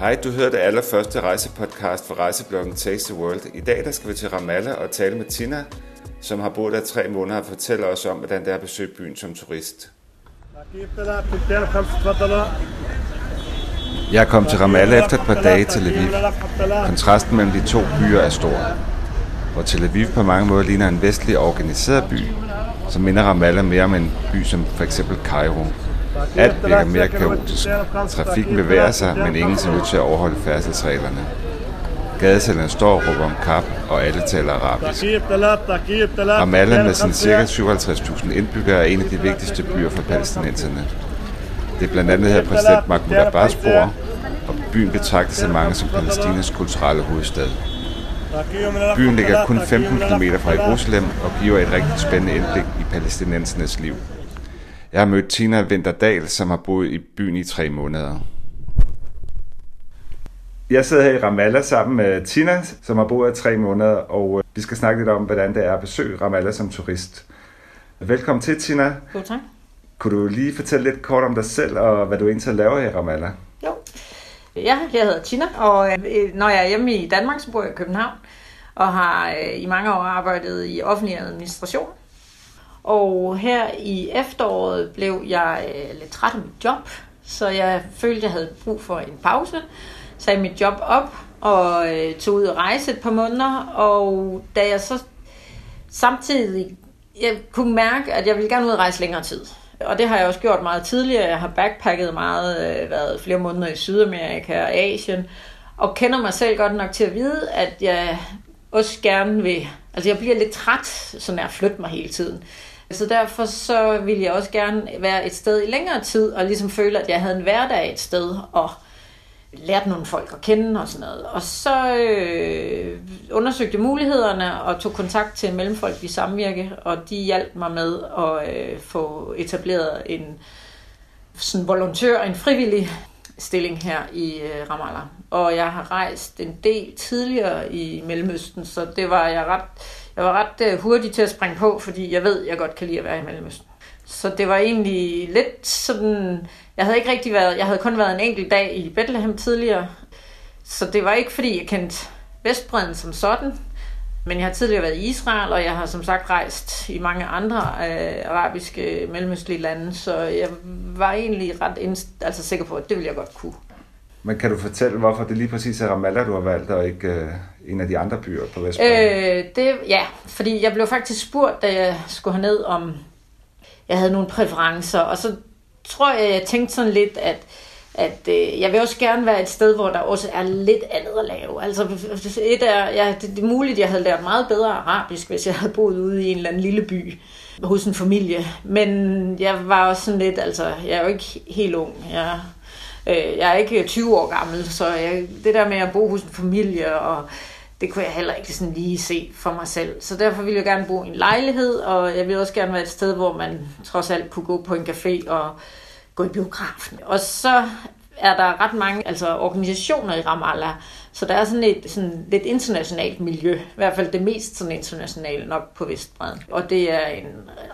Hej, du hører det allerførste rejsepodcast fra rejsebloggen Taste the World. I dag der skal vi til Ramallah og tale med Tina, som har boet der tre måneder og fortæller os om, hvordan det er at besøge byen som turist. Jeg kom til Ramallah efter et par dage til Lviv. Kontrasten mellem de to byer er stor. Hvor Tel Aviv på mange måder ligner en vestlig organiseret by, så minder Ramallah mere om en by som for eksempel Cairo. Alt bliver mere kaotisk. Trafikken bevæger sig, men ingen ser ud til at overholde færdselsreglerne. Gadesælgerne står og råber om kap, og alle taler arabisk. Ramallah med sine ca. 57.000 indbyggere er en af de vigtigste byer for palæstinenserne. Det er blandt andet her præsident Mahmoud Abbas bor, og byen betragtes af mange som Palæstinas kulturelle hovedstad. Byen ligger kun 15 km fra Jerusalem og giver et rigtig spændende indblik i palæstinensernes liv. Jeg har mødt Tina Vinterdal, som har boet i byen i tre måneder. Jeg sidder her i Ramallah sammen med Tina, som har boet i tre måneder, og øh, vi skal snakke lidt om, hvordan det er at besøge Ramallah som turist. Velkommen til, Tina. God tak. Kunne du lige fortælle lidt kort om dig selv, og hvad du egentlig laver her i Ramallah? Jo. Ja, jeg hedder Tina, og øh, når jeg er hjemme i Danmark, så bor jeg i København, og har øh, i mange år arbejdet i offentlig administration. Og her i efteråret blev jeg øh, lidt træt af mit job, så jeg følte, jeg havde brug for en pause. Sagde mit job op og øh, tog ud og rejse et par måneder. Og da jeg så samtidig jeg kunne mærke, at jeg ville gerne ud og rejse længere tid. Og det har jeg også gjort meget tidligere. Jeg har backpacket meget, øh, været flere måneder i Sydamerika og Asien, og kender mig selv godt nok til at vide, at jeg også gerne vil... Altså jeg bliver lidt træt, sådan at flytte mig hele tiden. Så derfor så ville jeg også gerne være et sted i længere tid, og ligesom føle, at jeg havde en hverdag et sted, og lærte nogle folk at kende og sådan noget. Og så øh, undersøgte mulighederne og tog kontakt til Mellemfolk i Samvirke, og de hjalp mig med at øh, få etableret en sådan volontør, en frivillig stilling her i øh, Ramallah. Og jeg har rejst en del tidligere i Mellemøsten, så det var jeg ret jeg var ret øh, hurtig til at springe på, fordi jeg ved, jeg godt kan lide at være i Mellemøsten. Så det var egentlig lidt sådan, jeg havde ikke rigtig været, jeg havde kun været en enkelt dag i Bethlehem tidligere, så det var ikke fordi, jeg kendte Vestbreden som sådan, men jeg har tidligere været i Israel, og jeg har som sagt rejst i mange andre øh, arabiske, mellemøstlige lande, så jeg var egentlig ret indst- altså sikker på, at det ville jeg godt kunne. Men kan du fortælle, hvorfor det lige præcis er Ramallah, du har valgt, og ikke øh, en af de andre byer på Vestbredden? Øh, det, ja, fordi jeg blev faktisk spurgt, da jeg skulle ned om jeg havde nogle præferencer, og så tror jeg, jeg tænkte sådan lidt, at at øh, jeg vil også gerne være et sted, hvor der også er lidt andet at lave. Altså, et er, ja, det, det er muligt, at jeg havde lært meget bedre arabisk, hvis jeg havde boet ude i en eller anden lille by hos en familie. Men jeg var også sådan lidt, altså, jeg er jo ikke helt ung. Jeg Øh, jeg er ikke 20 år gammel, så jeg, det der med at bo hos en familie, og det kunne jeg heller ikke sådan lige se for mig selv. Så derfor ville jeg gerne bo i en lejlighed, og jeg ville også gerne være et sted, hvor man trods alt kunne gå på en café og gå i biografen. Og så er der ret mange altså organisationer i Ramallah, så der er sådan et sådan lidt internationalt miljø, i hvert fald det mest sådan internationale nok på Vestbredden. Og det er en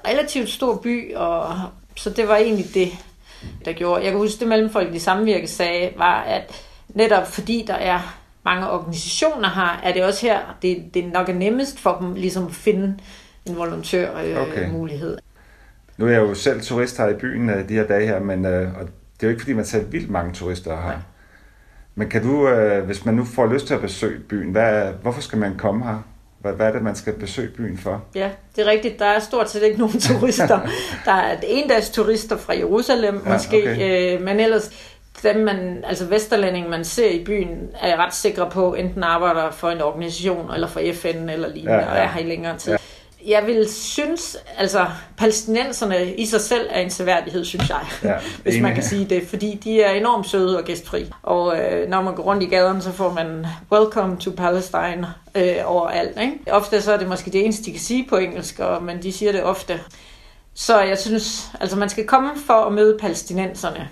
relativt stor by, og så det var egentlig det, der gjorde. Jeg kan huske, det Mellemfolk i Samvirke sagde, var, at netop fordi der er mange organisationer her, er det også her, det, det nok er nemmest for dem ligesom at finde en volontør-mulighed. Øh, okay. Nu er jeg jo selv turist her i byen øh, de her dage her, men øh, og det er jo ikke fordi, man ser vildt mange turister her. Ja. Men kan du, øh, hvis man nu får lyst til at besøge byen, hvad, hvorfor skal man komme her? Hvad, hvad er det, man skal besøge byen for? Ja, det er rigtigt. Der er stort set ikke nogen turister. der er en dags turister fra Jerusalem ja, måske, okay. øh, men ellers dem, man, altså vesterlænding, man ser i byen, er jeg ret sikker på, enten arbejder for en organisation, eller for FN, eller lignende, ja, ja. og er her i længere tid. Ja jeg vil synes, altså palæstinenserne i sig selv er en seværdighed, synes jeg, ja, hvis man kan sige det, fordi de er enormt søde og gæstfri. Og øh, når man går rundt i gaderne, så får man welcome to Palestine øh, overalt. Ikke? Ofte så er det måske det eneste, de kan sige på engelsk, og, men de siger det ofte. Så jeg synes, altså man skal komme for at møde palæstinenserne.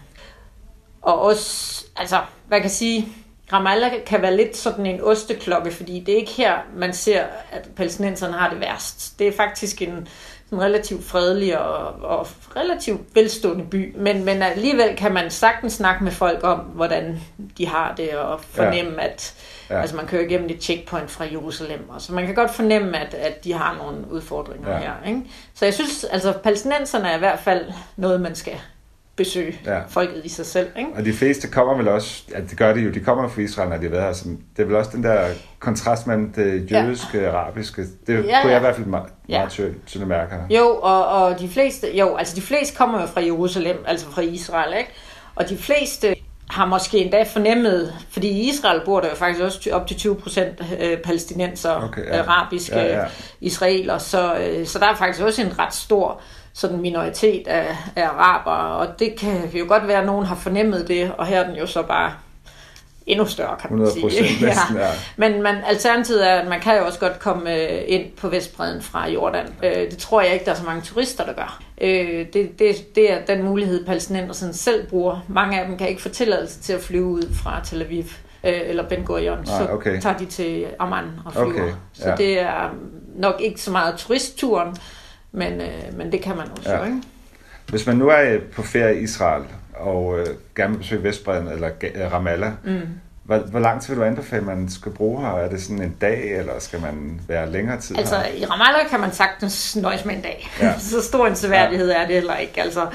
Og også, altså, hvad kan jeg sige, Ramallah kan være lidt sådan en osteklokke, fordi det er ikke her, man ser, at palæstinenserne har det værst. Det er faktisk en en relativt fredelig og, og relativt velstående by, men, men alligevel kan man sagtens snakke med folk om, hvordan de har det, og fornemme, ja. at ja. altså man kører igennem et checkpoint fra Jerusalem, og så man kan godt fornemme, at, at de har nogle udfordringer ja. her. Ikke? Så jeg synes, altså palæstinenserne er i hvert fald noget, man skal besøge ja. folket i sig selv. Ikke? Og de fleste kommer vel også, ja, det gør de jo, de kommer fra Israel, når de har været her. Så det er vel også den der kontrast mellem det jødiske og ja. arabiske. Det ja, kunne ja. jeg i hvert fald meget, ja. meget tydeligt mærke her. Jo, og, og de fleste, jo, altså de fleste kommer jo fra Jerusalem, altså fra Israel, ikke? Og de fleste har måske endda fornemmet, fordi i Israel bor der jo faktisk også op til 20 procent øh, palæstinenser, okay, ja. arabiske ja, ja. israeler, så, øh, så der er faktisk også en ret stor sådan minoritet af, af arabere, og det kan jo godt være, at nogen har fornemmet det, og her er den jo så bare endnu større, kan man sige. Næsten, ja. Men, men alternativet er, at man kan jo også godt komme øh, ind på Vestbreden fra Jordan. Øh, det tror jeg ikke, der er så mange turister, der gør. Øh, det, det, det er den mulighed, palæstinenserne selv bruger. Mange af dem kan ikke få tilladelse til at flyve ud fra Tel Aviv eller Ben Gurion, så okay. tager de til Amman og flyver. Okay, ja. Så det er nok ikke så meget turistturen, men, øh, men det kan man også, ja. ikke? Hvis man nu er på ferie i Israel, og øh, gerne vil besøge Vestbreden eller øh, Ramallah, mm. hvor, hvor lang tid vil du anbefale, man skal bruge her? Er det sådan en dag, eller skal man være længere tid Altså, her? i Ramallah kan man sagtens nøjes med en dag. Ja. Så stor en seværdighed ja. er det heller ikke. Altså,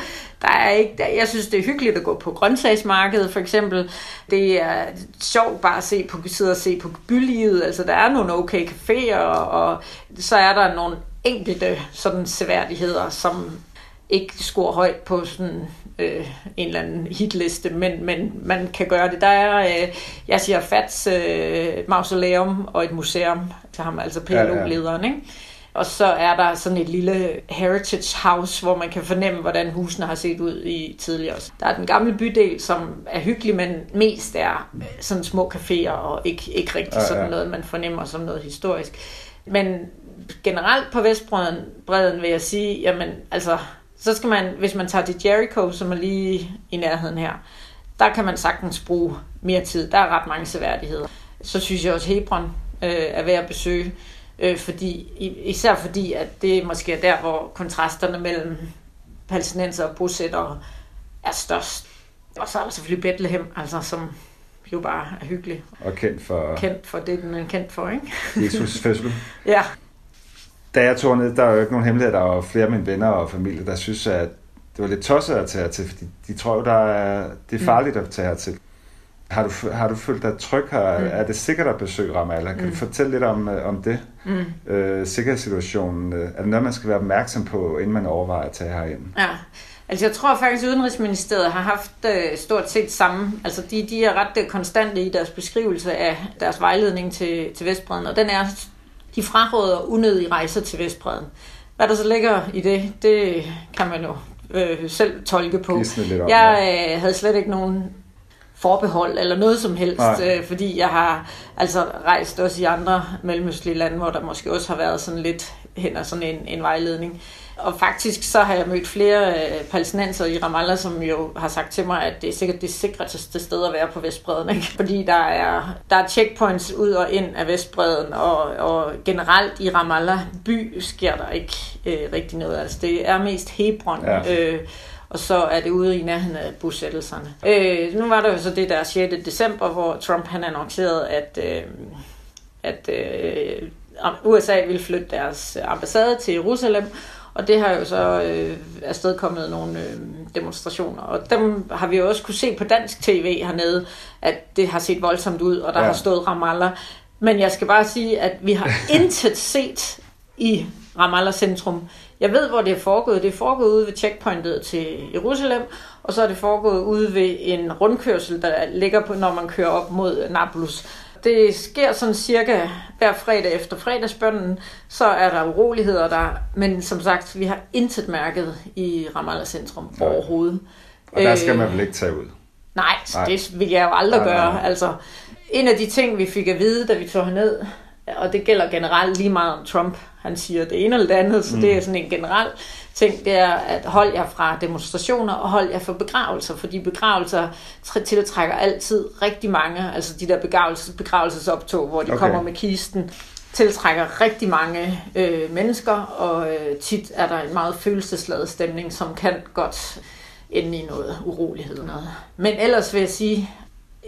der er ikke, der, jeg synes, det er hyggeligt at gå på grøntsagsmarkedet, for eksempel. Det er sjovt bare at se på, sidde og se på bylivet. Altså, der er nogle okay caféer, og, og så er der nogle enkelte sådan seværdigheder, som ikke scorer højt på sådan øh, en eller anden hitliste, men, men man kan gøre det. Der er, øh, jeg siger Fats øh, mausoleum og et museum til ham, altså PLO-lederen, ikke? Og så er der sådan et lille heritage house, hvor man kan fornemme, hvordan husene har set ud i tidligere. Der er den gamle bydel, som er hyggelig, men mest er øh, sådan små caféer, og ikke, ikke rigtig sådan noget, man fornemmer som noget historisk. Men generelt på Vestbreden vil jeg sige, jamen altså, så skal man, hvis man tager til Jericho, som er lige i nærheden her, der kan man sagtens bruge mere tid. Der er ret mange seværdigheder. Så synes jeg også, Hebron øh, er værd at besøge, øh, fordi, især fordi, at det måske er der, hvor kontrasterne mellem palæstinenser og bosættere er størst. Og så er der selvfølgelig Bethlehem, altså, som jo bare er hyggelig. Og kendt for... Kendt for det, den er kendt for, ikke? Jesus fødsel. ja da jeg tog ned, der er jo ikke nogen hemmelighed, der var flere af mine venner og familie, der synes, at det var lidt tosset at tage til, fordi de tror jo, der er, det er mm. farligt at tage hertil. Har du, har du følt dig tryg her? Mm. Er det sikkert at besøge Ramallah? Kan mm. du fortælle lidt om, øh, om det? Mm. Øh, sikkerhedssituationen. Øh, er det noget, man skal være opmærksom på, inden man overvejer at tage herhjem? Ja, altså jeg tror faktisk, at Udenrigsministeriet har haft øh, stort set samme. Altså de, de er ret konstante i deres beskrivelse af deres vejledning til, til Vestbreden, og den er de fraråder unødige rejser til Vestbreden. Hvad der så ligger i det, det kan man jo øh, selv tolke på. Om, jeg øh, havde slet ikke nogen forbehold eller noget som helst, øh, fordi jeg har altså rejst også i andre mellemøstlige lande, hvor der måske også har været sådan lidt hen og sådan en, en vejledning. Og faktisk så har jeg mødt flere øh, palæstinenser i Ramallah, som jo har sagt til mig, at det er sikkert det sikreste sted at være på Vestbreden. Ikke? Fordi der er, der er checkpoints ud og ind af Vestbreden, og, og generelt i Ramallah by sker der ikke øh, rigtig noget. Altså det er mest Hebron. Ja. Øh, og så er det ude i nærheden af bosættelserne. Øh, nu var der jo så det der 6. december, hvor Trump han annoncerede, at, øh, at øh, USA ville flytte deres ambassade til Jerusalem, og det har jo så øh, afstedkommet nogle øh, demonstrationer. Og dem har vi jo også kunne se på dansk tv hernede, at det har set voldsomt ud, og der ja. har stået Ramallah. Men jeg skal bare sige, at vi har intet set i Ramallah centrum. Jeg ved, hvor det er foregået. Det er foregået ude ved checkpointet til Jerusalem, og så er det foregået ude ved en rundkørsel, der ligger på, når man kører op mod Nablus. Det sker sådan cirka hver fredag efter fredagsbønden, så er der uroligheder der, men som sagt, vi har intet mærket i Ramallah Centrum nej. overhovedet. Og der skal man vel ikke tage ud? Nej, nej. det vil jeg jo aldrig nej, gøre. Nej. Altså, en af de ting, vi fik at vide, da vi tog herned, og det gælder generelt lige meget om Trump, han siger det ene eller det andet, så mm. det er sådan en generel ting, det er at holde jer fra demonstrationer og holde jer for begravelser, fordi begravelser tiltrækker altid rigtig mange, altså de der begravelses, begravelsesoptog, hvor de okay. kommer med kisten tiltrækker rigtig mange øh, mennesker, og øh, tit er der en meget følelsesladet stemning, som kan godt ende i noget urolighed. Noget. Men ellers vil jeg sige,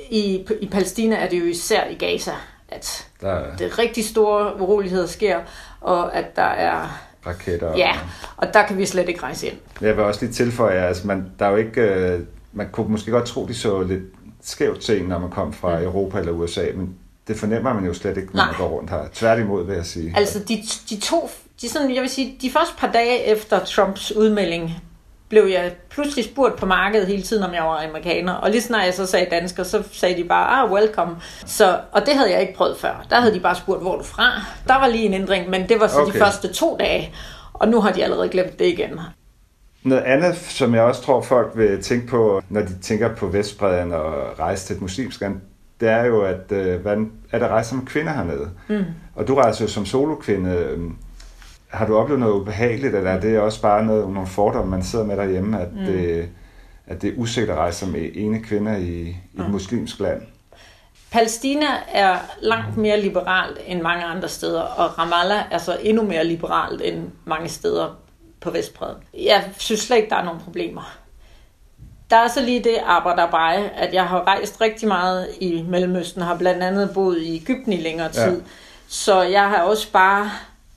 i, i Palæstina er det jo især i Gaza, at der... det rigtig store uroligheder sker, og at der er raketter. Ja, og der kan vi slet ikke rejse ind. Jeg vil også lige tilføje, at altså man, der er jo ikke, øh, man kunne måske godt tro, de så lidt skævt til når man kom fra mm. Europa eller USA, men det fornemmer man jo slet ikke, når Nej. man går rundt her. Tværtimod, vil jeg sige. Altså, de, de to, de sådan, jeg vil sige, de første par dage efter Trumps udmelding, blev jeg pludselig spurgt på markedet hele tiden, om jeg var amerikaner. Og lige snart jeg så sagde dansker, så sagde de bare, ah, welcome. Så, og det havde jeg ikke prøvet før. Der havde de bare spurgt, hvor er du fra? Der var lige en ændring, men det var så okay. de første to dage. Og nu har de allerede glemt det igen. Noget andet, som jeg også tror, folk vil tænke på, når de tænker på Vestbreden og rejse til et muslimsk land, det er jo, at øh, hvordan er der rejser som kvinder hernede? Mm. Og du rejser jo som solokvinde. Øhm, har du oplevet noget ubehageligt, eller er det også bare noget, nogle fordomme, man sidder med derhjemme, at, mm. det, at det er usikkert at rejse som ene kvinder i, i et mm. muslimsk land? Palæstina er langt mere liberalt end mange andre steder, og Ramallah er så endnu mere liberalt end mange steder på Vestbredden. Jeg synes slet ikke, der er nogen problemer. Der er så lige det arbejde, at jeg har rejst rigtig meget i Mellemøsten, har blandt andet boet i Ægypten i længere tid. Ja. Så jeg har også bare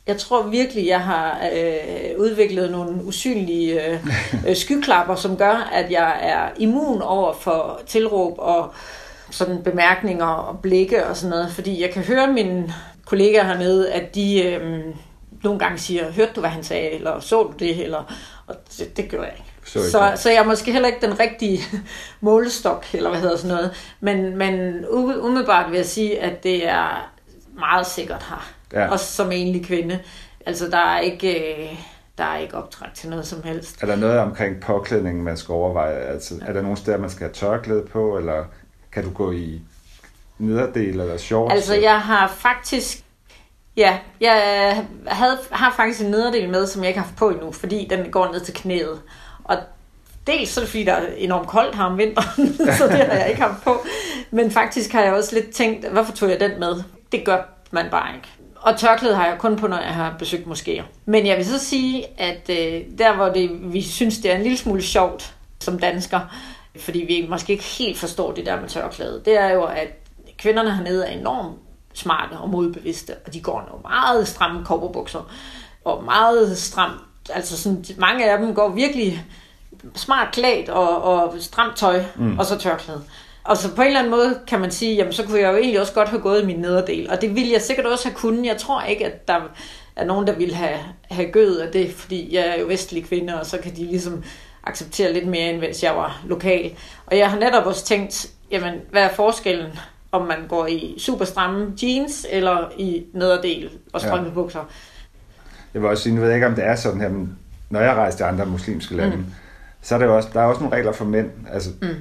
jeg tror virkelig, jeg har øh, udviklet nogle usynlige øh, øh, skyklapper, som gør, at jeg er immun over for tilråb og sådan bemærkninger og blikke og sådan noget. Fordi jeg kan høre mine kollegaer hernede, at de øh, nogle gange siger, hørte du, hvad han sagde, eller så du det, eller, og det, det gør jeg ikke. Så, så, så jeg er måske heller ikke den rigtige målestok, eller hvad hedder sådan noget. Men, men umiddelbart vil jeg sige, at det er meget sikkert her. Ja. Også som enlig kvinde. Altså, der er ikke... Øh, der er ikke optræk til noget som helst. Er der noget omkring påklædning, man skal overveje? Altså, ja. Er der nogle steder, man skal have tørklæde på, eller kan du gå i nederdel eller shorts? Altså, jeg har faktisk... Ja, jeg havde, har faktisk en nederdel med, som jeg ikke har haft på endnu, fordi den går ned til knæet. Og dels så er det, fordi der er enormt koldt her om vinteren, så det har jeg ikke haft på. Men faktisk har jeg også lidt tænkt, hvorfor tog jeg den med? Det gør man bare ikke. Og tørklæde har jeg kun på, når jeg har besøgt moskéer. Men jeg vil så sige, at øh, der hvor det, vi synes, det er en lille smule sjovt som dansker, fordi vi måske ikke helt forstår det der med tørklæde, det er jo, at kvinderne hernede er enormt smarte og modbevidste, og de går nogle meget stramme kopperbukser, og meget stramt, altså sådan, mange af dem går virkelig smart klædt og, og stramt tøj, mm. og så tørklæde. Og så på en eller anden måde kan man sige, jamen så kunne jeg jo egentlig også godt have gået i min nederdel. Og det ville jeg sikkert også have kunnet. Jeg tror ikke, at der er nogen, der ville have, have gødet af det, fordi jeg er jo vestlig kvinde, og så kan de ligesom acceptere lidt mere, end hvis jeg var lokal. Og jeg har netop også tænkt, jamen hvad er forskellen, om man går i super stramme jeans, eller i nederdel og strømpebukser? Ja. Jeg vil også sige, nu ved jeg ikke, om det er sådan her, men når jeg rejser til andre muslimske lande, mm. så er der jo også, der er også nogle regler for mænd. Altså, mm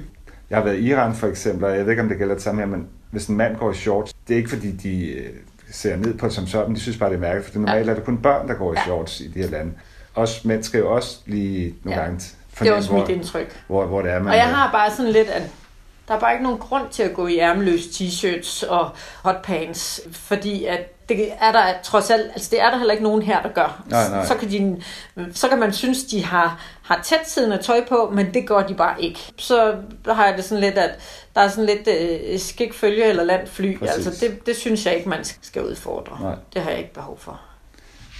jeg har været i Iran for eksempel, og jeg ved ikke, om det gælder det samme her, men hvis en mand går i shorts, det er ikke fordi, de øh, ser ned på det som sådan, de synes bare, det er mærkeligt, for det normalt ja. er det kun børn, der går i shorts i de her lande. Også mænd skal jo også lige nogle ja. gange det er også hvor, mit indtryk. Hvor, hvor det er, man og jeg har bare sådan lidt, at der er bare ikke nogen grund til at gå i ærmeløse t-shirts og hotpants, fordi at det er der trods alt, altså det er der heller ikke nogen her, der gør. Nej, nej. Så, kan de, så kan man synes, de har, har tæt siddende tøj på, men det gør de bare ikke. Så har jeg det sådan lidt, at der er sådan lidt øh, skik følge eller landfly. Præcis. Altså det, det synes jeg ikke, man skal udfordre. Nej. Det har jeg ikke behov for.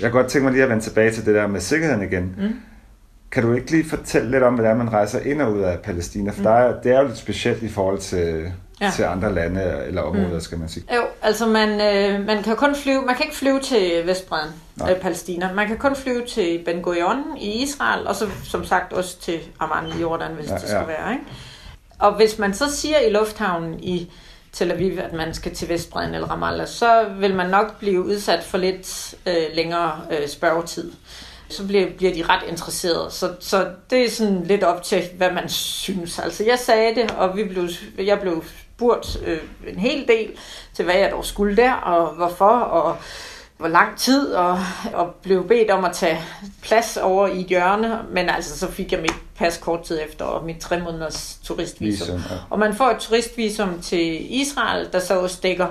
Jeg kan godt tænke mig lige at vende tilbage til det der med sikkerheden igen. Mm. Kan du ikke lige fortælle lidt om, hvordan man rejser ind og ud af Palæstina? For mm. der er, det er jo lidt specielt i forhold til, ja. til andre lande eller områder, mm. skal man sige. Jo, altså man, øh, man kan kun flyve, man kan ikke flyve til Vestbredden, øh, Palæstina. Man kan kun flyve til Ben Gurion i Israel, og så som sagt også til Amman i Jordan, hvis ja, det skal ja. være. Ikke? Og hvis man så siger i lufthavnen i Tel Aviv, at man skal til Vestbredden eller Ramallah, så vil man nok blive udsat for lidt øh, længere øh, spørgetid så bliver, bliver de ret interesserede. Så, så det er sådan lidt op til, hvad man synes. Altså jeg sagde det, og vi blev, jeg blev spurgt øh, en hel del til, hvad jeg dog skulle der, og hvorfor, og hvor lang tid, og, og blev bedt om at tage plads over i et hjørne, men altså så fik jeg mit pas kort tid efter, og mit tre måneders turistvisum. Visum, ja. Og man får et turistvisum til Israel, der så også dækker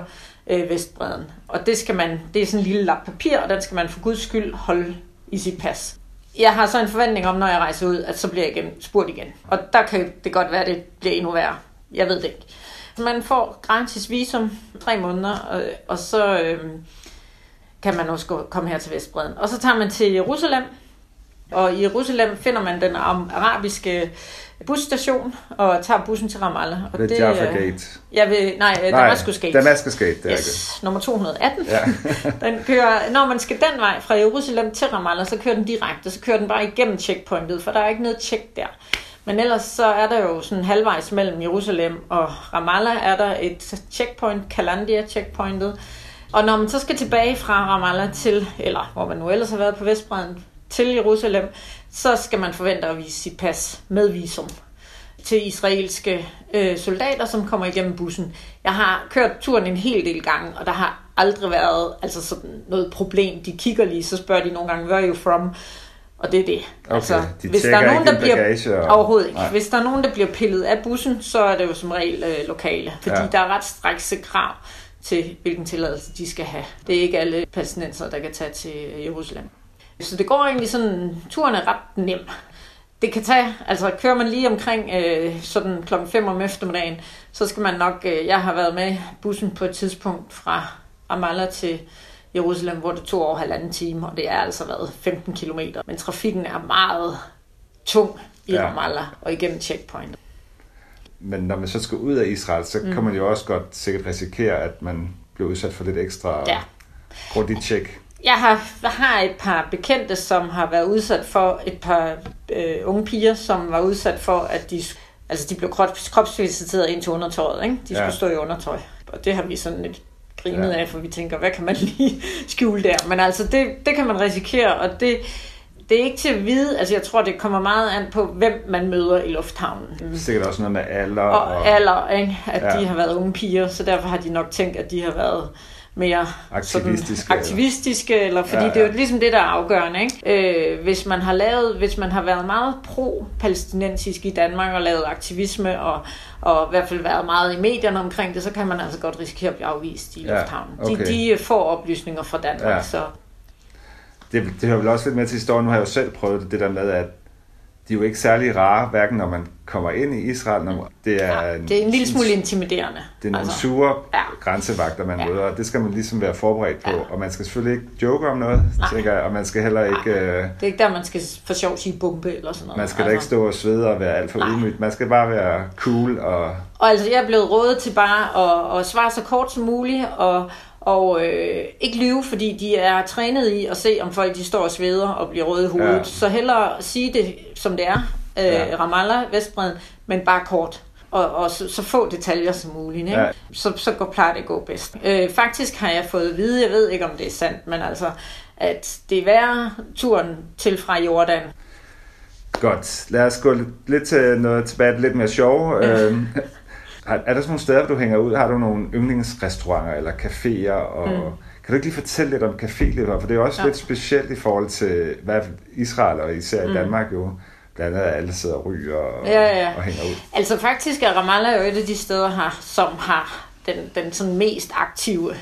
øh, Vestbreden. Og det, skal man, det er sådan en lille lap papir, og den skal man for guds skyld holde i sit pas. Jeg har så en forventning om, når jeg rejser ud, at så bliver jeg spurgt igen. Og der kan det godt være, at det bliver endnu værre. Jeg ved det ikke. Man får gratis visum tre måneder, og, og så øh, kan man også komme her til Vestbreden. Og så tager man til Jerusalem, og i Jerusalem finder man den arabiske busstation og tager bussen til Ramallah. Og ved det, Jaffa Gate. Ja, ved, nej, nej, Damascus Gate. Damascus Gate, det er yes, nummer 218. Ja. den kører, når man skal den vej fra Jerusalem til Ramallah, så kører den direkte, så kører den bare igennem checkpointet, for der er ikke noget check der. Men ellers så er der jo sådan halvvejs mellem Jerusalem og Ramallah, er der et checkpoint, Kalandia checkpointet. Og når man så skal tilbage fra Ramallah til, eller hvor man nu ellers har været på Vestbreden, til Jerusalem, så skal man forvente at vise sit pas med visum til israelske øh, soldater, som kommer igennem bussen. Jeg har kørt turen en hel del gange, og der har aldrig været altså sådan noget problem. De kigger lige, så spørger de nogle gange, where are you from? Og det er det. Okay, altså, de hvis der er nogen, der bliver og... overhovedet ikke. Nej. Hvis der er nogen, der bliver pillet af bussen, så er det jo som regel øh, lokale, fordi ja. der er ret strikse krav til, hvilken tilladelse de skal have. Det er ikke alle palæstinenser, der kan tage til Jerusalem. Så det går egentlig sådan, turen er ret nem. Det kan tage, altså kører man lige omkring øh, sådan klokken 5 om eftermiddagen, så skal man nok, øh, jeg har været med bussen på et tidspunkt fra Ramallah til Jerusalem, hvor det tog over halvanden time, og det er altså været 15 km. Men trafikken er meget tung i ja. Ramallah og igennem checkpoint. Men når man så skal ud af Israel, så mm. kan man jo også godt sikkert risikere, at man bliver udsat for lidt ekstra ja. hurtigt tjek. Jeg har, har et par bekendte, som har været udsat for et par øh, unge piger, som var udsat for, at de, altså de blev krops, kropsvisiteret ind til undertøjet. Ikke? De skulle ja. stå i undertøj. Og det har vi sådan lidt grinet ja. af, for vi tænker, hvad kan man lige skjule der? Men altså, det, det kan man risikere, og det, det er ikke til at vide, altså jeg tror, det kommer meget an på, hvem man møder i lufthavnen. Er sikkert også noget med alder. Og, og alder, ikke? at ja. de har været unge piger, så derfor har de nok tænkt, at de har været mere aktivistiske, sådan, aktivistiske eller fordi ja, ja. det er jo ligesom det, der er afgørende. Ikke? Øh, hvis man har lavet, hvis man har været meget pro-palæstinensisk i Danmark og lavet aktivisme og, og i hvert fald været meget i medierne omkring det, så kan man altså godt risikere at blive afvist i ja, lufthavnen. Okay. De, de får oplysninger fra Danmark, ja. så... Det, det hører vel også lidt med til historien. Nu har jeg jo selv prøvet det, det der med, at de er jo ikke særlig rare, hverken når man kommer ind i Israel. Når det, er ja, det er en lille smule intimiderende. Det er nogle altså, sure ja. grænsevagter, man ja. møder, og det skal man ligesom være forberedt på. Ja. Og man skal selvfølgelig ikke joke om noget, Nej. tænker jeg, og man skal heller ikke... Nej. Øh, det er ikke der, man skal for sjov sige bombe eller sådan noget. Man skal altså. da ikke stå og svede og være alt for ydmygt. Man skal bare være cool og... Og altså, jeg er blevet rådet til bare at, at svare så kort som muligt, og og øh, ikke lyve, fordi de er trænet i at se, om folk de står og sveder og bliver røde i hovedet. Ja. Så hellere sige det, som det er, øh, ja. Ramallah, Vestbreden, men bare kort. Og, og så, så få detaljer som muligt. Ikke? Ja. Så, så går, plejer det at gå bedst. Øh, faktisk har jeg fået at vide, jeg ved ikke om det er sandt, men altså, at det er værre turen til fra Jordan. Godt. Lad os gå lidt til noget tilbage, lidt mere sjov. Øhm, er der sådan nogle steder, du hænger ud? Har du nogle yndlingsrestauranter eller caféer? Og mm. Kan du ikke lige fortælle lidt om cafélivet? For det er også ja. lidt specielt i forhold til hvad Israel og især mm. Danmark jo. Blandt andet alle sidder og ryger og, ja, ja. og hænger ud. Altså faktisk er Ramallah jo et af de steder her, som har den, den sådan mest aktive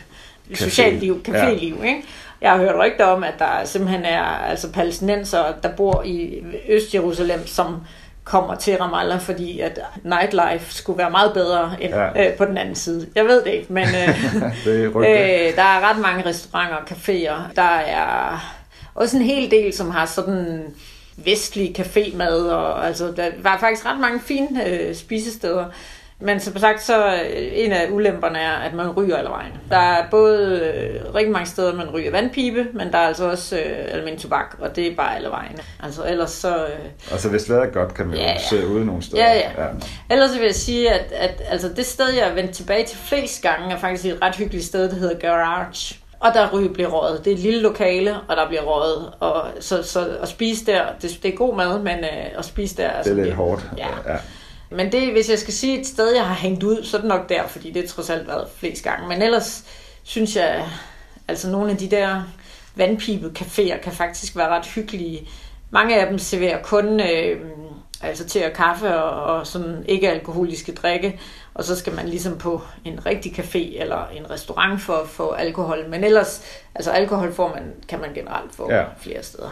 Café. socialliv, caféliv. Ja. Ikke? Jeg har hørt rygter om, at der simpelthen er altså palæstinenser, der bor i Øst-Jerusalem, som kommer til Ramallah, fordi at nightlife skulle være meget bedre end ja. øh, på den anden side. Jeg ved det ikke, men øh, det øh, der er ret mange restauranter og caféer. Der er også en hel del, som har sådan vestlig cafémad, og altså, der var faktisk ret mange fine øh, spisesteder. Men som sagt, så øh, en af ulemperne er, at man ryger alle vejen. Der er både øh, rigtig mange steder, man ryger vandpibe, men der er altså også øh, almindelig tobak, og det er bare alle vejen. Altså ellers så... Øh, altså hvis det er godt, kan man ja, jo sidde ude nogle steder. Ja, ja. ja. Ellers vil jeg sige, at, at altså, det sted, jeg er vendt tilbage til flest gange, er faktisk et ret hyggeligt sted, der hedder Garage. Og der ryger bliver røget. Det er et lille lokale, og der bliver røget. Og, så, så at spise der, det, det er god mad, men øh, at spise der... Altså, det er lidt hårdt. Ja. ja. Men det, hvis jeg skal sige et sted, jeg har hængt ud, så er det nok der, fordi det har trods alt været flest gange. Men ellers synes jeg, altså nogle af de der vandpibe caféer kan faktisk være ret hyggelige. Mange af dem serverer kun øh, altså til at kaffe og, og sådan ikke-alkoholiske drikke, og så skal man ligesom på en rigtig café eller en restaurant for at få alkohol. Men ellers, altså alkohol får man, kan man generelt få ja. flere steder.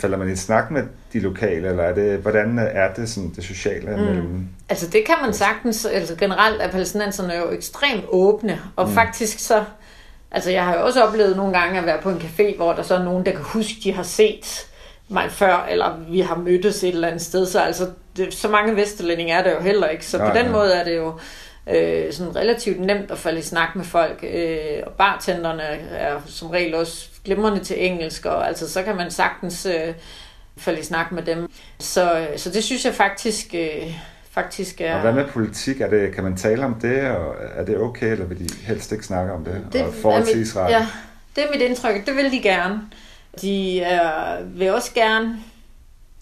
Falder man i snak med de lokale, eller er det, hvordan er det sådan, det sociale mm. mellem? Altså det kan man sagtens, altså generelt er palæstinenserne jo ekstremt åbne, og mm. faktisk så, altså jeg har jo også oplevet nogle gange at være på en café, hvor der så er nogen, der kan huske, de har set mig før, eller vi har mødtes et eller andet sted, så altså, det, så mange vesterlændinge er der jo heller ikke, så ja, på den ja. måde er det jo øh, sådan relativt nemt at falde i snak med folk, øh, og bartenderne er som regel også glimrende til engelsk, og altså så kan man sagtens øh, falde i snak med dem. Så, så det synes jeg faktisk... Øh, faktisk er... Og hvad med politik? Er det, kan man tale om det, og er det okay, eller vil de helst ikke snakke om det? det og forhold til Israel? Ja, det er mit indtryk. Det vil de gerne. De er, vil også gerne,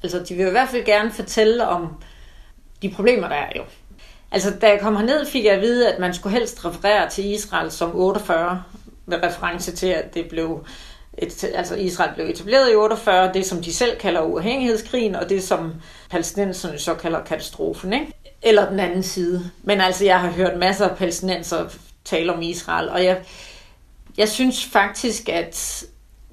altså de vil i hvert fald gerne fortælle om de problemer, der er jo. Altså da jeg kom herned, fik jeg at vide, at man skulle helst referere til Israel som 48, med reference til, at det blev et, altså Israel blev etableret i 48, det som de selv kalder uafhængighedskrigen, og det som palæstinenserne så kalder katastrofen, ikke? Eller den anden side. Men altså, jeg har hørt masser af palæstinenser tale om Israel, og jeg, jeg synes faktisk, at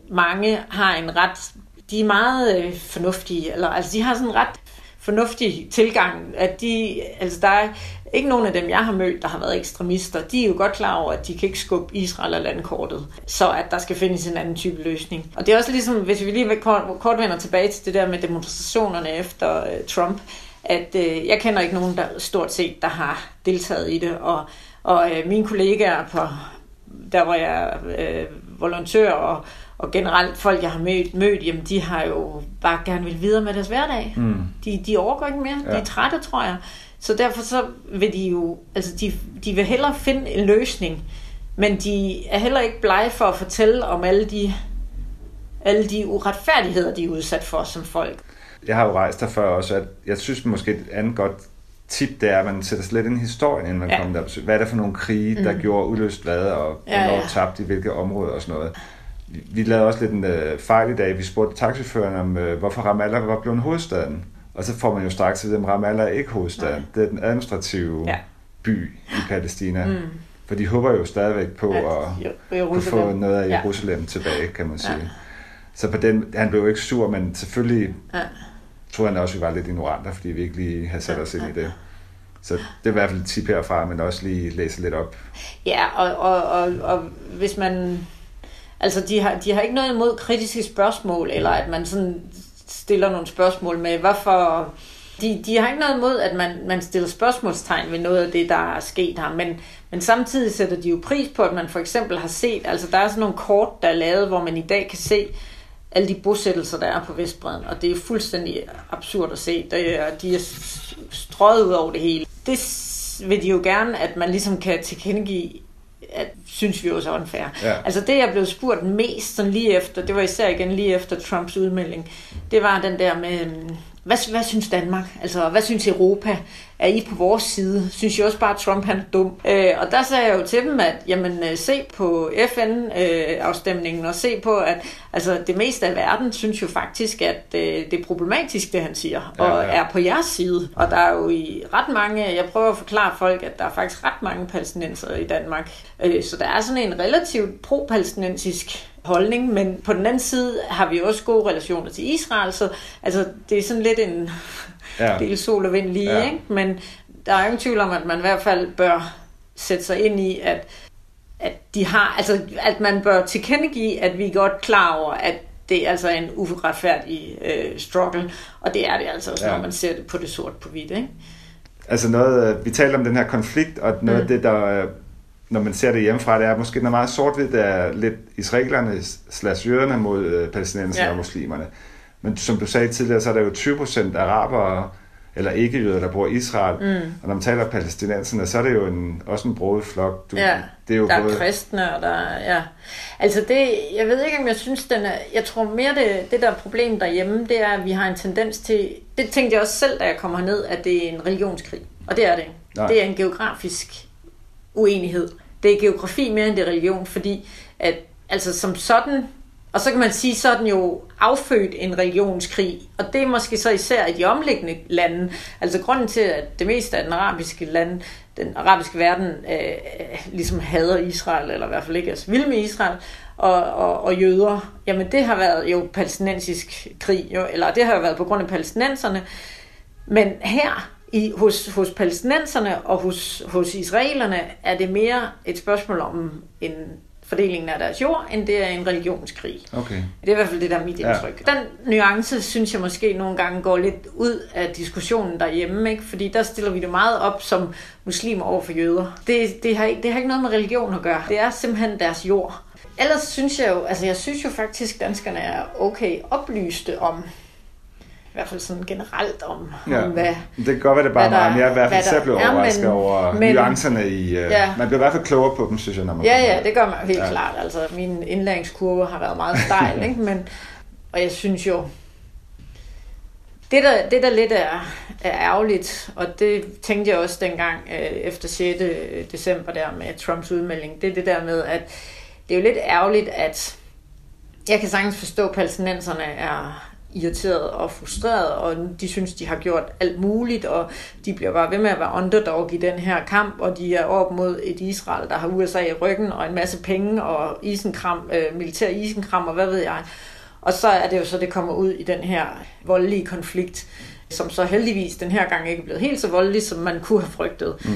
mange har en ret, de er meget øh, fornuftige, eller altså de har sådan en ret fornuftig tilgang, at de, altså der er ikke nogen af dem, jeg har mødt, der har været ekstremister, de er jo godt klar over, at de kan ikke skubbe Israel af landkortet, så at der skal findes en anden type løsning. Og det er også ligesom, hvis vi lige kort, kort vender tilbage til det der med demonstrationerne efter uh, Trump, at uh, jeg kender ikke nogen, der stort set, der har deltaget i det, og, og uh, mine kollegaer på, der hvor jeg uh, volontør og og generelt folk, jeg har mødt, mødt jamen, de har jo bare gerne vil videre med deres hverdag. Mm. De, de overgår ikke mere. Ja. De er trætte, tror jeg. Så derfor så vil de jo, altså de, de vil hellere finde en løsning, men de er heller ikke blege for at fortælle om alle de, alle de uretfærdigheder, de er udsat for som folk. Jeg har jo rejst der før også, at jeg synes måske et andet godt tip, det er, at man sætter slet ind i historien, inden man ja. kommer der. Hvad er det for nogle krige, der mm. gjorde udløst hvad, og ja, hvornår ja. tabte i hvilke områder og sådan noget vi lavede også lidt en øh, fejl i dag. Vi spurgte taxiføren om, øh, hvorfor Ramallah var blevet hovedstaden. Og så får man jo straks at vide, at Ramallah er ikke hovedstaden. Nej. Det er den administrative ja. by i Palæstina. Mm. For de håber jo stadigvæk på at, at kunne få noget af Jerusalem ja. tilbage, kan man sige. Ja. Så på den, han blev jo ikke sur, men selvfølgelig ja. tror han også, at vi var lidt ignoranter, fordi vi ikke lige havde sat os ind i det. Så det er i hvert fald et tip herfra, men også lige læse lidt op. Ja, og, og, og, og hvis man Altså, de har, de har ikke noget imod kritiske spørgsmål, eller at man sådan stiller nogle spørgsmål med, hvorfor... De, de har ikke noget imod, at man, man stiller spørgsmålstegn ved noget af det, der er sket her, men, men samtidig sætter de jo pris på, at man for eksempel har set, altså der er sådan nogle kort, der er lavet, hvor man i dag kan se alle de bosættelser, der er på Vestbreden, og det er fuldstændig absurd at se. Det er, de er strøget ud over det hele. Det vil de jo gerne, at man ligesom kan tilkendegive at, synes vi også er unfair. Ja. Altså det, jeg blev spurgt mest sådan lige efter, det var især igen lige efter Trumps udmelding, det var den der med, øhm, hvad, hvad synes Danmark? Altså, hvad synes Europa? Er I på vores side? Synes I også bare, at Trump han er dum? Øh, og der sagde jeg jo til dem, at jamen, øh, se på FN-afstemningen, øh, og se på, at altså, det meste af verden synes jo faktisk, at øh, det er problematisk, det han siger, og ja, ja. er på jeres side. Og der er jo i ret mange, jeg prøver at forklare folk, at der er faktisk ret mange palæstinenser i Danmark. Øh, så der er sådan en relativt pro-palæstinensisk holdning, men på den anden side har vi også gode relationer til Israel, så altså, det er sådan lidt en ja. del sol og vind lige, ja. ikke? men der er ingen tvivl om, at man i hvert fald bør sætte sig ind i, at, at de har, altså at man bør tilkendegive, at vi er godt klar over, at det er altså en uretfærdig øh, struggle, og det er det altså også, ja. når man ser det på det sort på hvidt, ikke? Altså noget, øh, vi taler om den her konflikt, og noget mm. af det, der øh, når man ser det hjemmefra, det er måske noget meget sort-hvidt, det er lidt israelerne slash jøderne mod øh, palæstinenserne ja. og muslimerne. Men som du sagde tidligere, så er der jo 20 procent arabere, eller ikke-jøder, der bor i Israel. Mm. Og når man taler palæstinenserne, så er det jo en, også en broet flok. Du, ja, det er jo der både... er kristne, og der er, ja. Altså det, jeg ved ikke, om jeg synes, den er, jeg tror mere, det, det der problem derhjemme, det er, at vi har en tendens til, det tænkte jeg også selv, da jeg kommer ned, at det er en religionskrig. Og det er det. Nej. Det er en geografisk uenighed det er geografi mere end det er religion, fordi at, altså som sådan Og så kan man sige, så er den jo affødt en religionskrig, og det er måske så især i de omliggende lande. Altså grunden til, at det meste af den arabiske lande, den arabiske verden, øh, øh, ligesom hader Israel, eller i hvert fald ikke er så vild med Israel, og, og, og jøder, jamen det har været jo palæstinensisk krig, jo, eller det har jo været på grund af palæstinenserne. Men her i, hos, hos palæstinenserne og hos, hos israelerne er det mere et spørgsmål om en fordelingen af deres jord, end det er en religionskrig. Okay. Det er i hvert fald det, der er mit indtryk. Ja. Den nuance, synes jeg måske nogle gange går lidt ud af diskussionen derhjemme, ikke? fordi der stiller vi det meget op som muslimer over for jøder. Det, det, har, det har ikke noget med religion at gøre. Det er simpelthen deres jord. Ellers synes jeg jo, altså jeg synes jo faktisk, danskerne er okay oplyste om i hvert fald sådan generelt om, ja. om hvad... Det kan godt være, det bare mig, men jeg er i hvert fald selv blevet overrasket over men, nuancerne i... Uh, ja. Man bliver i hvert fald klogere på dem, synes jeg, når man Ja, ja, det gør man helt ja. klart. Altså, min indlæringskurve har været meget stejl, ikke? Men, og jeg synes jo, det der, det der lidt er, er ærgerligt, og det tænkte jeg også dengang øh, efter 6. december der med Trumps udmelding, det er det der med, at det er jo lidt ærgerligt, at jeg kan sagtens forstå, at palæstinenserne er irriteret og frustreret, og de synes, de har gjort alt muligt, og de bliver bare ved med at være underdog i den her kamp, og de er op mod et Israel, der har USA i ryggen, og en masse penge, og isenkram, øh, militær isenkram, og hvad ved jeg. Og så er det jo så, det kommer ud i den her voldelige konflikt, som så heldigvis den her gang ikke er blevet helt så voldelig, som man kunne have frygtet. Mm.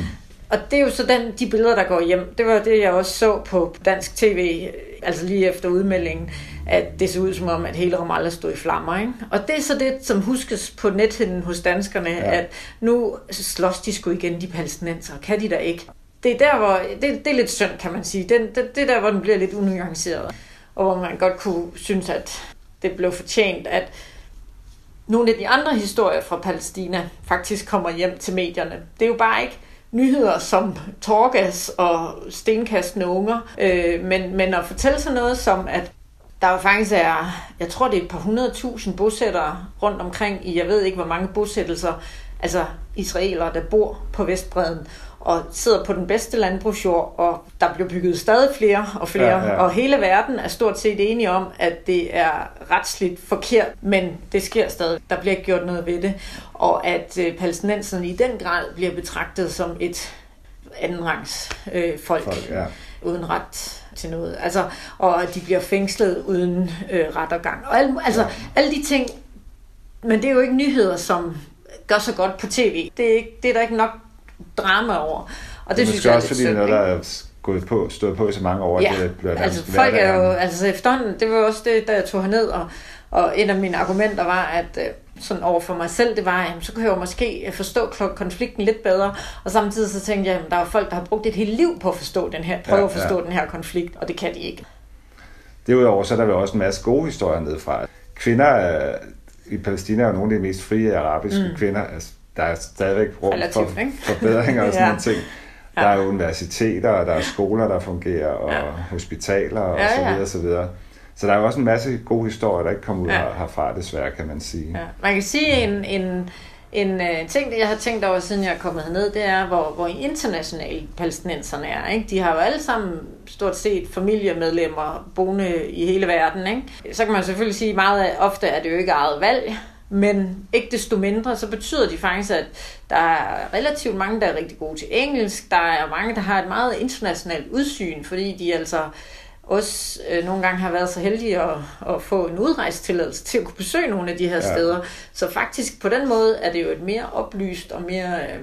Og det er jo så den, de billeder, der går hjem. Det var det, jeg også så på dansk tv, altså lige efter udmeldingen, at det så ud som om, at hele Ramallah stod i flammer. Ikke? Og det er så det, som huskes på nethinden hos danskerne, ja. at nu slås de sgu igen, de palæstinenser. Kan de da ikke? Det er der, hvor, det, det er lidt synd, kan man sige. Det, det, det er der, hvor den bliver lidt unuanceret. Og hvor man godt kunne synes, at det blev fortjent, at nogle af de andre historier fra Palæstina faktisk kommer hjem til medierne. Det er jo bare ikke nyheder som torgas og stenkastende unger, øh, men, men at fortælle sådan noget som, at der jo faktisk er, jeg tror det er et par hundredtusind bosættere rundt omkring i, jeg ved ikke hvor mange bosættelser, altså israelere, der bor på Vestbreden og sidder på den bedste landbrugsjord, og der bliver bygget stadig flere og flere, ja, ja. og hele verden er stort set enige om, at det er retsligt forkert, men det sker stadig. Der bliver ikke gjort noget ved det, og at øh, palæstinenserne i den grad bliver betragtet som et andenrangs øh, folk, folk ja. uden ret til noget. Altså, og at de bliver fængslet uden øh, ret og gang. Og alle, altså, ja. alle de ting, men det er jo ikke nyheder, som gør så godt på tv. Det er, ikke, det er der ikke nok drama over. Og det, det synes jeg er også, fordi noget, der er gået på, stået på i så mange år. Ja, det bliver altså folk er jo, altså efterhånden, det var også det, da jeg tog herned, og, og et af mine argumenter var, at øh, sådan over for mig selv, det var, jamen, så kan jeg jo måske forstå konflikten lidt bedre, og samtidig så tænkte jeg, at der er folk, der har brugt et helt liv på at forstå den her, prøve ja, at forstå ja. den her konflikt, og det kan de ikke. Derudover så er der jo også en masse gode historier nedefra. Kvinder i Palæstina er jo nogle af de mest frie arabiske mm. kvinder. Altså, der er stadigvæk rum for forbedringer og sådan ja. nogle ting. Der er universiteter, og der er skoler, der fungerer, og ja. hospitaler og ja, så videre, ja. så videre. Så der er jo også en masse gode historier, der ikke kommer ud ja. herfra, desværre, kan man sige. Ja. Man kan sige, en, en, en uh, ting, jeg har tænkt over, siden jeg er kommet herned, det er, hvor, hvor internationale palæstinenserne er. Ikke? De har jo alle sammen stort set familiemedlemmer boende i hele verden. Ikke? Så kan man selvfølgelig sige, meget ofte er det jo ikke eget valg, men ikke desto mindre, så betyder det faktisk, at der er relativt mange, der er rigtig gode til engelsk. Der er mange, der har et meget internationalt udsyn, fordi de altså også øh, nogle gange har været så heldige at, at få en udrejstilladelse til at kunne besøge nogle af de her ja. steder. Så faktisk på den måde er det jo et mere oplyst og mere... Øh,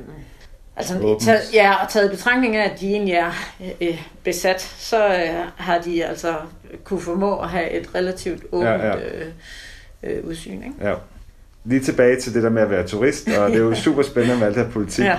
altså, taget, ja, og taget betragtning af, at de egentlig er øh, besat, så øh, har de altså kunne formå at have et relativt åbent ja, ja. Øh, øh, udsyn. Ikke? Ja. Lige tilbage til det der med at være turist, og det er jo super spændende med alt det her politik. Ja.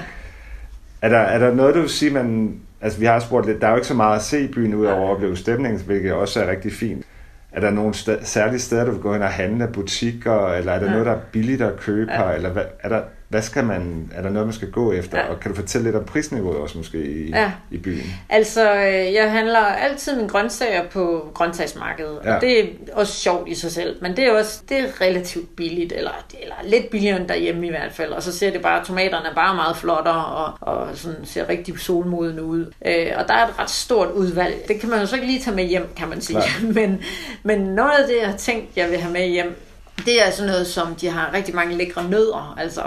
Er, der, er der noget, du vil sige, man altså vi har spurgt lidt, der er jo ikke så meget at se i byen ud over at opleve stemningen, hvilket også er rigtig fint. Er der nogle sted, særlige steder, du vil gå hen og handle, butikker, eller er der ja. noget, der er billigt at købe ja. her, eller hvad, er der, Hvad skal man, er der noget, man skal gå efter? Ja. Og kan du fortælle lidt om prisniveauet også måske i, ja. i byen? Altså, øh, jeg handler altid mine grøntsager på grøntsagsmarkedet, ja. og det er også sjovt i sig selv, men det er også det er relativt billigt, eller, eller lidt billigere end derhjemme i hvert fald, og så ser det bare, tomaterne er bare meget flottere, og, og sådan ser rigtig solmoden ud. Øh, og der er et ret stort udvalg. Det kan man jo så ikke lige tage med hjem, kan man sige. men, men noget af det, jeg har tænkt, jeg vil have med hjem, det er sådan noget som, de har rigtig mange lækre nødder, altså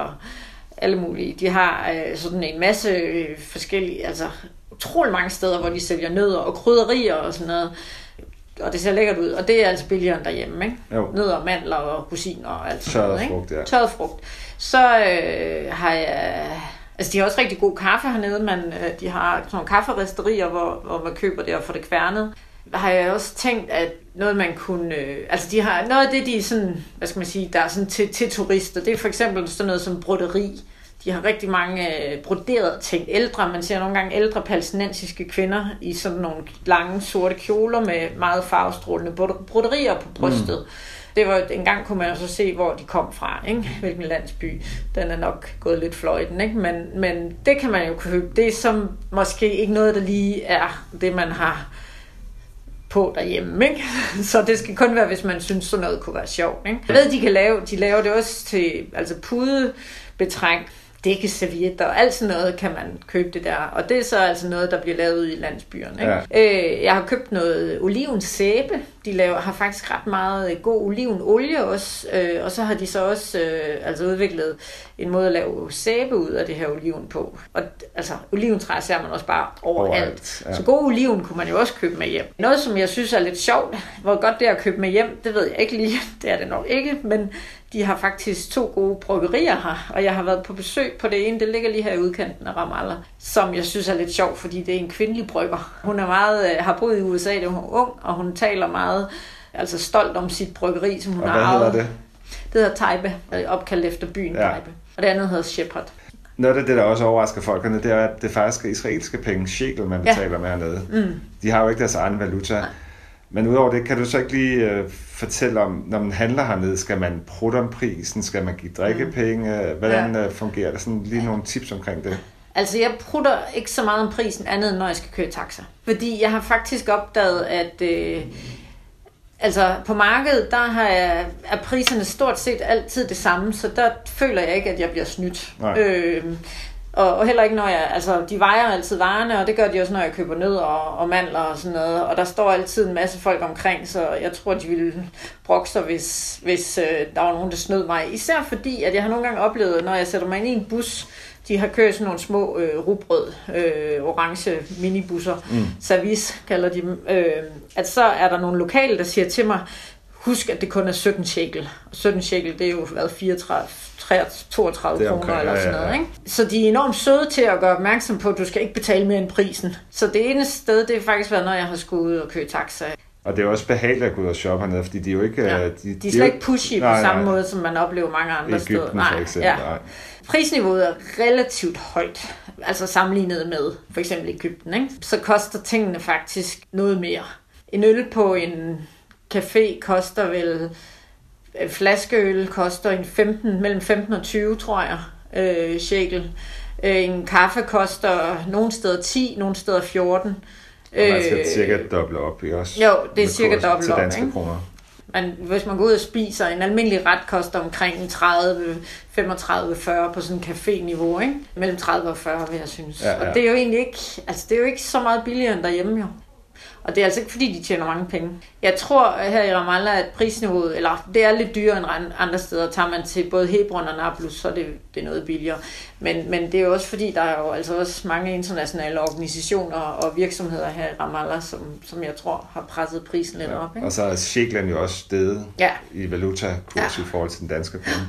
alle mulige. De har øh, sådan en masse øh, forskellige, altså utrolig mange steder, hvor de sælger nødder og krydderier og sådan noget. Og det ser lækkert ud, og det er altså billigere end derhjemme, ikke? Jo. Nødder, mandler og rosiner og alt sådan noget, ikke? frugt, ja. Tørret frugt. Så øh, har jeg... Altså, de har også rigtig god kaffe hernede, men øh, de har sådan nogle kafferisterier, hvor, hvor man køber det og får det kværnet har jeg også tænkt, at noget man kunne, øh, altså de har, noget af det, de sådan, hvad skal man sige, der er sådan til, til turister, det er for eksempel sådan noget som broderi. De har rigtig mange øh, broderede ting. Ældre, man ser nogle gange ældre palæstinensiske kvinder i sådan nogle lange sorte kjoler med meget farvestrålende broderier på brystet. Mm. Det var, en gang kunne man så se, hvor de kom fra, ikke? hvilken landsby. Den er nok gået lidt fløjten, ikke? Men, men det kan man jo købe. Det er som måske ikke noget, der lige er det, man har på derhjemme, ikke? Så det skal kun være, hvis man synes, sådan noget kunne være sjovt, ikke? Jeg ved, de kan lave, de laver det også til, altså pudebetræk, dækkeservietter og alt sådan noget kan man købe det der. Og det er så altså noget, der bliver lavet i landsbyerne. Ikke? Ja. Øh, jeg har købt noget olivensæbe. De laver, har faktisk ret meget god olivenolie også. Øh, og så har de så også øh, altså udviklet en måde at lave sæbe ud af det her oliven på. Og altså, oliventræ ser man også bare overalt. overalt ja. Så god oliven kunne man jo også købe med hjem. Noget, som jeg synes er lidt sjovt, hvor godt det er at købe med hjem, det ved jeg ikke lige. Det er det nok ikke, men de har faktisk to gode bryggerier her, og jeg har været på besøg på det ene, det ligger lige her i udkanten af Ramallah, som jeg synes er lidt sjovt, fordi det er en kvindelig brygger. Hun er meget, øh, har boet i USA, da hun er ung, og hun taler meget altså stolt om sit bryggeri, som hun og har arvet. det? Det hedder Taibe, opkaldt efter byen ja. Taibe. Og det andet hedder Shepherd. Noget af det, der også overrasker folkene, det er, at det faktisk er israelske penge, shekel, man betaler ja. med hernede. Mm. De har jo ikke deres egen valuta. Nej. Men udover det, kan du så ikke lige øh, fortælle om, når man handler hernede, skal man prutte om prisen, skal man give drikkepenge, hvordan ja. øh, fungerer det? Sådan lige nogle tips omkring det. Altså, jeg prutter ikke så meget om prisen andet, end når jeg skal køre taxa. Fordi jeg har faktisk opdaget, at øh, altså, på markedet, der har jeg, er priserne stort set altid det samme, så der føler jeg ikke, at jeg bliver snydt. Øh, og, og heller ikke når jeg, altså de vejer altid varerne, og det gør de også, når jeg køber nødder og, og mandler og sådan noget. Og der står altid en masse folk omkring, så jeg tror, de ville brokke sig, hvis, hvis øh, der var nogen, der snød mig. Især fordi, at jeg har nogle gange oplevet, når jeg sætter mig ind i en bus, de har kørt sådan nogle små øh, rugbrød, øh, orange minibusser, mm. service kalder de dem, øh, at så er der nogle lokale, der siger til mig, husk, at det kun er 17 shekel. 17 shekel, det er jo været 34, 32 kroner eller sådan noget. Ikke? Så de er enormt søde til at gøre opmærksom på, at du skal ikke betale mere end prisen. Så det eneste sted, det er faktisk været, når jeg har skulle ud og køre taxa. Og det er også behageligt at gå ud og shoppe hernede, fordi de er jo ikke... Ja. De, de, de er slet ikke pushy nej, på samme nej. måde, som man oplever mange andre steder. Nej, for eksempel, ja. nej. Prisniveauet er relativt højt, altså sammenlignet med for eksempel Ægypten. Ikke? Så koster tingene faktisk noget mere. En øl på en café koster vel flaskeøl koster en 15, mellem 15 og 20, tror jeg, øh, shekel. Øh, en kaffe koster nogle steder 10, nogle steder 14. Og man skal øh, cirka doble op, ikke også? Jo, det er cirka doble op, ikke? Kroner. Men hvis man går ud og spiser, en almindelig ret koster omkring 30, 35, 40 på sådan en café-niveau, ikke? Mellem 30 og 40, vil jeg synes. Ja, ja. Og det er jo egentlig ikke, altså det er jo ikke så meget billigere end derhjemme, jo. Og det er altså ikke, fordi de tjener mange penge. Jeg tror her i Ramallah, at prisniveauet, eller det er lidt dyrere end andre steder. Tager man til både Hebron og Nablus, så er det, det er noget billigere. Men, men det er jo også fordi, der er jo altså også mange internationale organisationer og virksomheder her i Ramallah, som, som jeg tror har presset prisen lidt ja. op. Ikke? Og så er sheklen jo også stedet ja. i valutakurs ja. i forhold til den danske krone.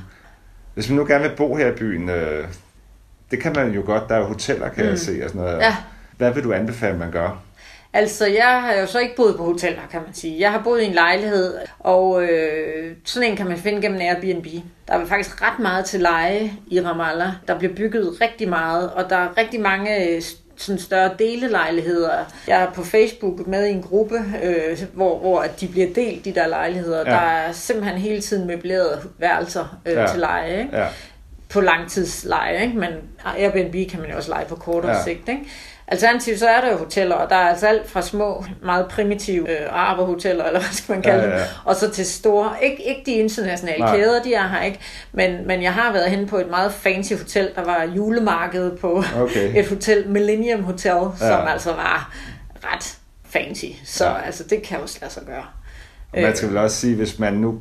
Hvis man nu gerne vil bo her i byen, øh, det kan man jo godt. Der er jo hoteller, kan mm. jeg se. Og sådan noget. Ja. Hvad vil du anbefale, man gør? Altså, jeg har jo så ikke boet på hoteller, kan man sige. Jeg har boet i en lejlighed, og øh, sådan en kan man finde gennem Airbnb. Der er faktisk ret meget til leje i Ramallah. Der bliver bygget rigtig meget, og der er rigtig mange øh, sådan større delelejligheder. Jeg er på Facebook med i en gruppe, øh, hvor, hvor de bliver delt, de der lejligheder. Ja. Der er simpelthen hele tiden møblerede værelser øh, ja. til leje. Ikke? Ja på langtidsleje, ikke? men Airbnb kan man jo også lege på kortere Ja. sigt. Ikke? Alternativt så er der jo hoteller, og der er altså alt fra små, meget primitive øh, araberhoteller, eller hvad skal man kalde Ja, ja, ja. dem, og så til store, ikke, ikke de internationale Nej. kæder, de er her ikke, men, men jeg har været henne på et meget fancy hotel, der var julemarked på Okay. et hotel, Millennium Hotel, ja. som Ja. altså var ret fancy, så Ja. ja. altså det kan også lade sig gøre. Og man skal vel også sige, hvis man nu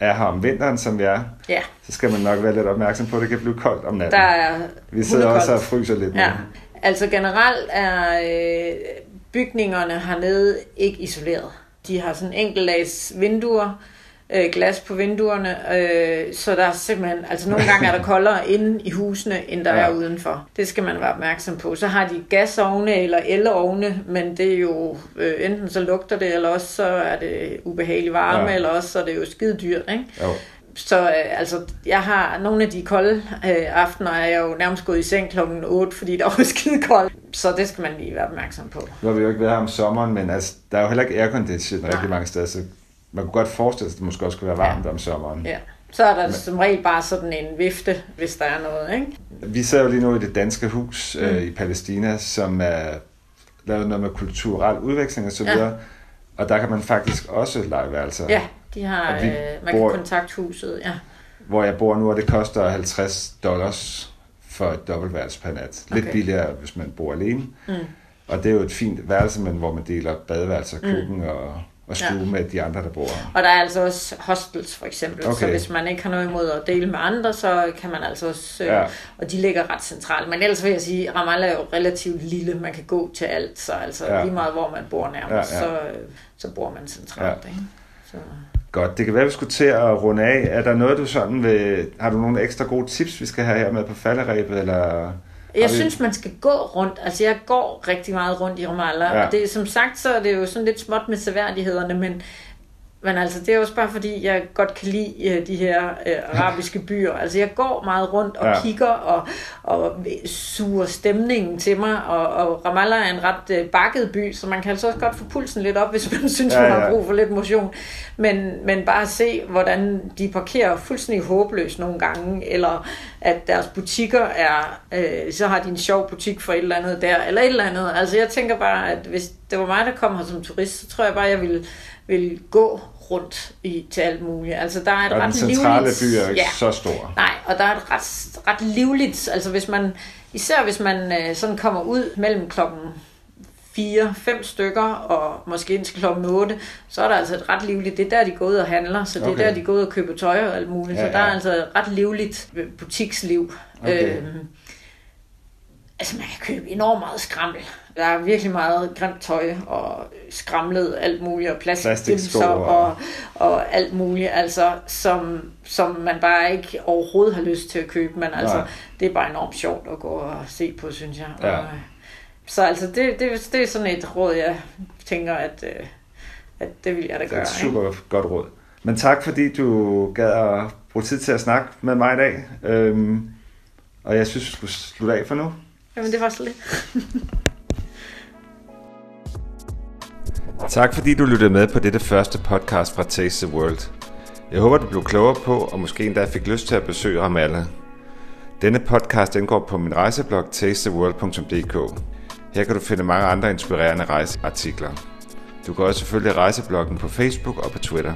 er her om vinteren, som vi er, Ja, så skal man nok være lidt opmærksom på, at det kan blive koldt om natten. der er vi sidder også og fryser lidt nu. Altså generelt er øh, bygningerne hernede ikke isoleret. De har sådan enkeltlags vinduer, øh, glas på vinduerne, øh, så der er simpelthen, altså nogle gange er der koldere inde i husene, end der Ja. er udenfor. Det skal man være opmærksom på. Så har de gasovne eller elovne, men det er jo, øh, enten så lugter det, eller også så er det ubehagelig varme, ja. eller også så er det jo skide dyrt, ikke? Jo. Så øh, altså, jeg har nogle af de kolde øh, aftener, er jeg jo nærmest gået i seng klokken 8, fordi der var skide koldt. Så det skal man lige være opmærksom på. Nu har vi jo ikke været her om sommeren, men altså, der er jo heller ikke aircondition rigtig mange steder, så man kunne godt forestille sig, at det måske også skulle være varmt om sommeren. Ja. Så er der Men... som regel bare sådan en vifte, hvis der er noget, ikke? Vi sidder jo lige nu i det danske hus mm. øh, i Palæstina, som er lavet noget med kulturel udveksling og så Ja. videre. Og der kan man faktisk også lege værelser. Ja, de har, øh, man bor- kan kontakte huset, ja. Hvor jeg bor nu, og det koster 50 dollars for et dobbeltværelse per nat. Lidt Okay. billigere, hvis man bor alene. Mm. Og det er jo et fint værelse, men hvor man deler badeværelse og køkken og, og stue Ja. med de andre, der bor. Og der er altså også hostels for eksempel, okay. så hvis man ikke har noget imod at dele med andre, så kan man altså også, øh, Ja. og de ligger ret centralt. Men ellers vil jeg sige, Ramallah er jo relativt lille, man kan gå til alt, så altså Ja. ja. lige meget hvor man bor nærmest, Ja, ja. Så, øh, så bor man centralt. Ja. Ikke? Så. Godt, det kan være, at vi skulle til at runde af. Er der noget, du sådan vil... Har du nogle ekstra gode tips, vi skal have her med på falderæbet, eller... Jeg vi- synes, man skal gå rundt. Altså, jeg går rigtig meget rundt i Ramallah. Ja. Og det, som sagt, så er det jo sådan lidt småt med seværdighederne, men, men altså, det er også bare fordi, jeg godt kan lide øh, de her øh, arabiske byer. Altså, jeg går meget rundt og Ja. kigger og, og suger stemningen til mig. Og, og Ramallah er en ret øh, bakket by, så man kan altså også godt få pulsen lidt op, hvis man synes, Ja, ja, man har brug for lidt motion. Men, men bare se, hvordan de parkerer fuldstændig håbløst nogle gange, eller at deres butikker er, øh, så har de en sjov butik for et eller andet der, eller et eller andet. Altså jeg tænker bare, at hvis det var mig, der kom her som turist, så tror jeg bare, jeg ville, ville gå rundt i, til alt muligt. Altså der er et Og den ret centrale livligt... by er ikke ja, så stor. Nej, og der er et ret, ret livligt, altså hvis man, især hvis man øh, sådan kommer ud mellem klokken 4, 5 stykker, og måske indtil klokken 8, så er der altså et ret livligt, det er der, de går ud og handler, så det Okay. er der, de går ud og køber tøj og alt muligt, Ja, så der er altså et ret livligt øh, butiksliv. Okay. Øhm, altså man kan købe enormt meget skrammel. Der er virkelig meget grimt tøj og skramlet alt muligt, og plastikdimser og- og, alt muligt, altså, som, som man bare ikke overhovedet har lyst til at købe, men altså, Nej. det er bare enormt sjovt at gå og se på, synes jeg. Ja. Og, øh, så altså, det, det, det er sådan et råd, jeg tænker, at, øh, at det vil jeg da Det er gøre. et ikke? super godt råd. Men tak, fordi du gad at bruge tid til at snakke med mig i dag. Øhm, og jeg synes, vi skulle slutte af for nu. Jamen, det var så lidt. Tak fordi du lyttede med på dette første podcast fra Taste the World. Jeg håber, du blev klogere på, og måske endda fik lyst til at besøge Ramallah. Denne podcast indgår på min rejseblog tastetheworld.dk. Her kan du finde mange andre inspirerende rejseartikler. Du kan også følge rejsebloggen på Facebook og på Twitter.